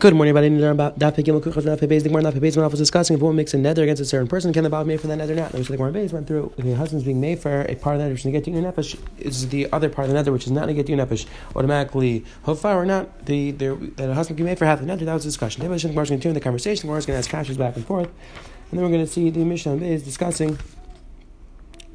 Good morning, everybody. About Daf Pegim Kuchas Daf Beis. The Gemara Daf Beis was discussing if a woman makes a neder against a certain person, can the Baal made for that neder not? So the Gemara Beis went through if the husband's being made for a part of the neder which is to nefesh is the other part of the neder which is not to nefesh automatically hofar or not. The the the husband can be made for half the neder. That was the discussion. The Gemara is going to continue the conversation. The Gemara is going to ask questions back and forth, and then we're going to see the Mishnah Beis discussing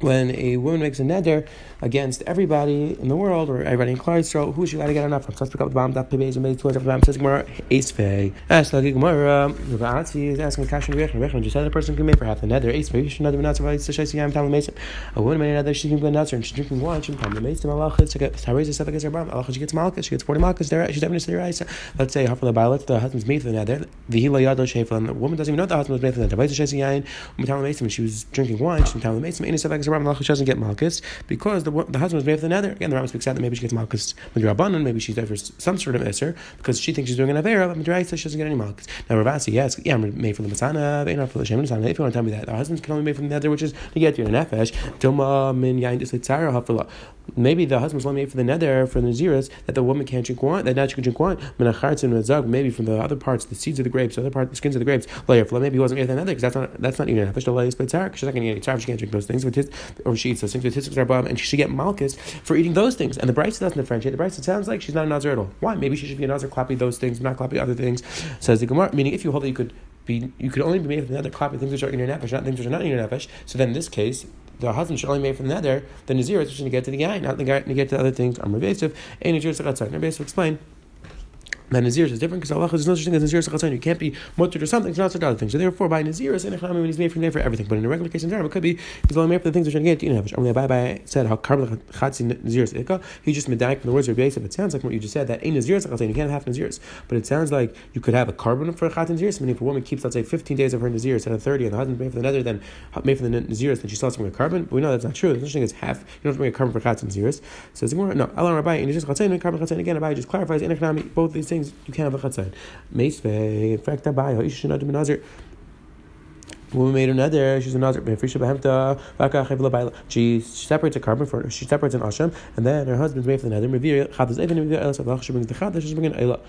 when a woman makes a neder against everybody in the world or everybody in Klal Yisrael, who she got to get enough from? So let's pick up the bomb. That pibes and made towards the bomb. Says Gemara, Ace Fei. Ask like Gemara. Ravati is asking Kashin Rechem. Rechem just said a person can make for half the neder. Ace Fei. You should not be not survived. So she am telling Mason. A woman made a neder. She can be a neder and she's drinking wine. She can come to Mason. Allah to get Tyrese stuff against her bomb. Allah she gets malchus. She gets forty malchus. There, she's having a serious. Let's say half of the Bible. The husband's made for the neder. The hila yado shefel. And the woman doesn't even know the husband was made for the neder. She yain. She was drinking wine. She can tell Mason. Any stuff against bomb. Allah she doesn't get malchus because the, the husband was made for the neder. Again, the Rambam speaks out that maybe she gets malchus midrabanan, maybe she's there for some sort of isser because she thinks she's doing an avera, but midraisa she doesn't get any malchus. Now Ravasi, yes, yeah, I'm made from the masana, not for the shem. If you want to tell me that the husband can only be made from the neder, which is to get you a nefesh, min. Maybe the husband's only made for the neder for the naziris that the woman can't drink wine, that now she can drink wine. Maybe from the other parts, the seeds of the grapes, the other part, the skins of the grapes. Maybe he wasn't made for the neder because that's not that's not even a. She's not going to get any She can't drink those things. Or she eats those things and she should get malchus for eating those things. And the Brisa doesn't differentiate. The Brisa sounds like she's not a Nazir at all. Why? Maybe she should be a Nazir clapping those things, not clapping other things. Says the Gemara. Meaning, if you hold that you could be, you could only be made from the other clapping things which are in your nefesh, not things which are not in your nefesh. So then, in this case, the husband should only be made from the neder, the Nazir is going to get to the guy, not the guy to get to the other things. I'm evasive. Any Nazir is to explain that Nazir is different because Allah is no such thing as Nazir Sachatzon. You can't be mutter to something, it's not such other things. So therefore, by Nazir, is when he's made from there for everything. But in a regular case in general, it could be he's only made for the things which are going to get to Nefesh. Amalei Abai said how Karbal Chatzi Nazir Ikka. He just medaik from the words of Yosef. It sounds like what you just said that ain't Nazir Sachatzon. You can't have Nazirs. But it sounds like you could have a carbon for a Chat Nazir. Meaning if a woman keeps, let's say, 15 days of her Nazir instead of 30, and the husband made for the neder, then made for the Nazirs, then she still has to bring a carbon. But we know that's not true. The such thing as half. You don't have to bring a carbon for Chat Nazirs. So it's more, no, Allah Rabbi, and Nazir Chatzon, carbon Chatzon. Again, Rabbi just clarifies both these things, you can't have a Chatzon outside. Meisve, in fact, Abai, Ish should not do Nazir. Woman made another, she's a Nazir. She separates a carbon for she separates an Asham, and then her husband's made for the neder. The she's bringing Eila.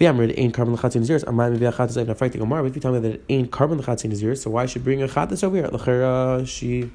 V'amrid ain't carbon lechatzin zeros. Amay maybe a chatas I've not Omar. If you tell me that it ain't carbon lechatzin zeros, so why should bring a chatas over here? Lechera she.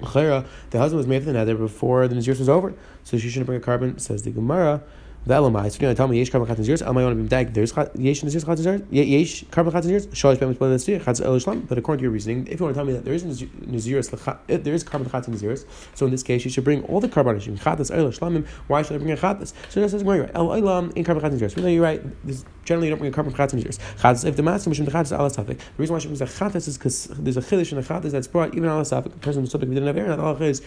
Lechera, the husband was made for the neder before the Naziris was over, so she shouldn't bring a carbon. Says the Gemara. The Elamai. So you know, tell me yesh carbon chatzin zeros. Am I want to be dag? There's yesh zeros chatzin zeros. Yesh carbon chatzin. Shalish b'em mitzvah l'tzir chatzin el. But according to your reasoning, if you want to tell me that there is naziris, eh, there is carbon chatzin zeros. So in this case, you should bring all the carbon chatzin el shlamim. Why should I bring a chatzin? So this is you're right. El olam in carbon chatzin zeros. We know you're right. This, generally, you don't bring a carbon chatzin zeros. Chatzin if the master mishum the chatzin ala safik. The reason why she brings a chatzin is because there's a chiddush in a chatzin that's brought even ala safik. The person subject to the air, and Allah is.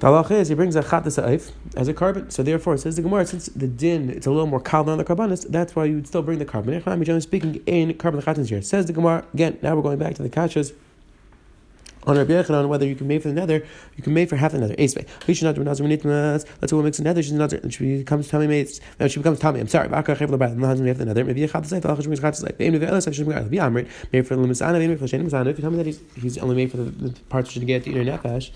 The halacha is he brings a chatas ha'if as a carbon. So therefore, it says the Gemara, since the din it's a little more kal than the carbonis, that's why you would still bring the carbon. Generally speaking, in carbon chatas here. Says the Gemara again. Now we're going back to the kachas on Rabbi Yechanan whether you can make for the neder, you can make for half the neder. Ace another Let's say woman makes a neder, she's another, and she becomes tummy mates. No, she becomes tummy. I'm sorry. Maybe a chat. The chat. Maybe. Made for the. Maybe sana. If you tell me that he's, only made for the, the parts which get the inner nefesh.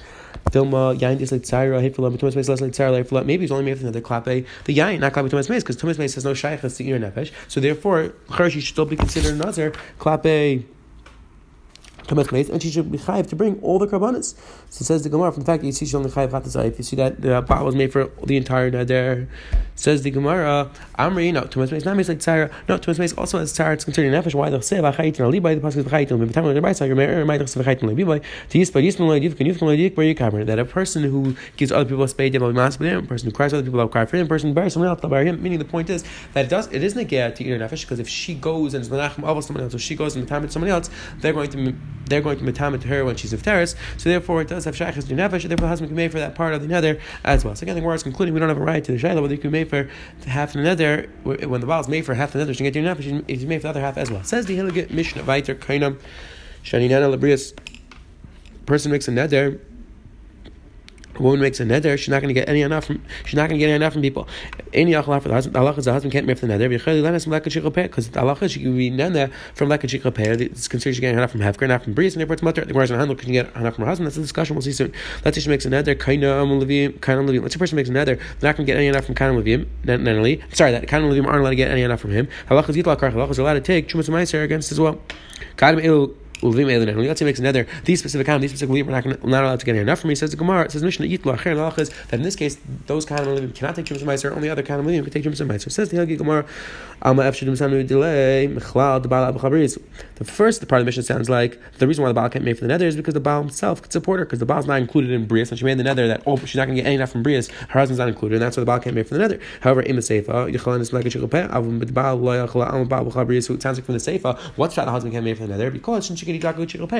Dilma yain dis like tzara hitfula b'tumas meis less like hitfula. Maybe he's only made for the klape the yain not klape b'tumas meis because tumas meis has no shaychas to inner nefesh. So therefore, she should still be considered another klape and she should be chayiv to bring all the karbanis. So says the Gemara from the fact that you see she only chayiv chatazayif. You see that the pot was made for the entire neder. Says the Gemara, Amri no tumas meis not meis like tzara. No tumas meis also as tzara. It's considered nefesh. Why the say v'chayitin ali by the pasuk v'chayitin. Maybe time when the brayso you're married might have v'chayitin ali by to yispa yisma lo yivkan yivkan lo yik where you kamer that a person who gives other people a spade they will be mas a person who cries other people will cry for him. A person buries someone else will bury him. Meaning the point is that it does it isn't to eat nefesh because if she goes and is menachem avos someone else, so she goes and metamit someone else, they're going to they're going to metamit to her when she's of terrace. So therefore, it does have shaykhs to nefesh. Therefore, the husband can make for that part of the neder as well. So again, the Gemara is concluding we don't have a right to the shayla, whether you can make for half the neder when the Baal is made for half the neder, she can get your nefesh. He's made for the other half as well. Says the Hilgit Mishnah Vayter Kainam Shaninana Labrius. Person makes a neder a woman makes a neder, she's not going to get any enough from she's not going to get enough from people. Any for the husband, is the husband can't marry for the neder because the Allah she can be neder from lekachik It's considered she's getting enough from hefker, not from breeze, and therefore it's mutter. The Gemara handle can get enough from her husband. That's a discussion we'll see soon. Let's say she makes a neder, kaina levim, kaina levim. Let's say a person makes a neder, they're not going to get any enough from kaina levim. Nanally, sorry, that kaina levim aren't allowed to get any enough from him. Halachas yitlak halachas are allowed to take chumas meiser against as well. Kadim Uvim Elin. Let's makes another these specific kind, these specific we're not, gonna, not allowed to get enough from me. Says the Gemara, it says Mishnah Yitla Acher Lachas that in this case those kind of living cannot take Jumas Meiser, only other kind of living can take Jumas Meiser. Says the Hagi Gemara, Alma Efshadim Sanu delay Mechlal the Baal Abachabris. The first part of the mission sounds like the reason why the Baal can't make for the neder is because the Baal himself could support her because the Baal is not included in Brias and she made the neder that oh she's not going to get any enough from Brias, her husband's not included and that's why the Baal can't make for the neder. However, in the Seifa, Yechalan is like a Chilpeh, Avum B'Baal Lo Yachla Alma Baal Bachabris. It sounds like from the Seifa, what's that the husband can't make for the neder because she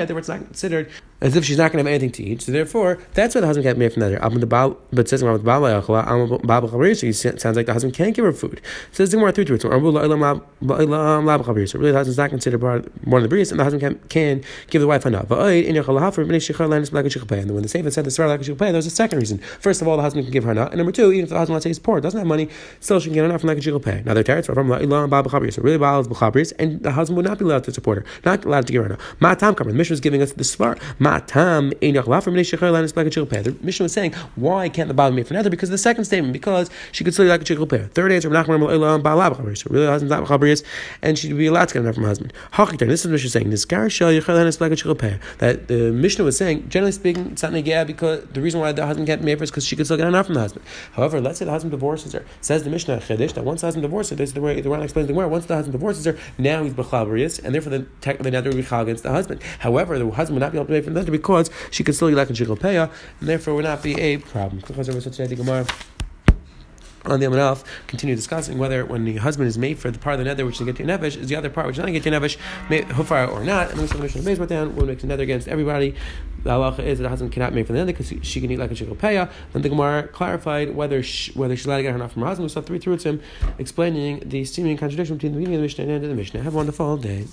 therefore it's not considered as if she's not going to have anything to eat. So therefore, that's why the husband can't marry from another. But it sounds like the husband can't give her food. Says more three it. So really, the husband's not considered one of the breeds, and the husband can, can give the wife enough. And when the Sefer said the Sarah there was a second reason. First of all, the husband can give her enough, and number two, even if the husband let's say is poor, doesn't have money, still she can get enough from like a pay. Now they're teretz from So really, Baal is and the husband would not be allowed to support her, not allowed to give her enough. The Mishnah is giving us the svar. Matam The Mishnah was saying, why can't the Baal make for another? Because the second statement, because she could still like a chikhel pair. Third answer, so really chabris, and she'd be allowed to get enough from her husband. This is Mishnah saying this that the Mishnah was saying, generally speaking, it's not negaya because the reason why the husband can't make for is because she could still get enough from the husband. However, let's say the husband divorces her. Says the Mishnah Chedesh that once the husband divorces her, this is the way the one explains the where. Once the husband divorces her, now he's b'chabris, and therefore the the neder will be against the husband. However, the husband would not be able to pay for the because she could still be like a shikol and therefore would not be a problem. On the Amanaf, continue discussing whether when the husband is made for the part of the neder which is get to nevesh is the other part which is not get to nevesh, hufar or not. And then the Mishnah went down, one makes neder against everybody. The halacha is that the husband cannot make for the neder because she can eat like a shikol Then the Gemara clarified whether she, whether she's allowed to get her enough from her husband. We saw three through him explaining the seeming contradiction between the beginning of the Mishnah and the end of the Mishnah. Have a wonderful day.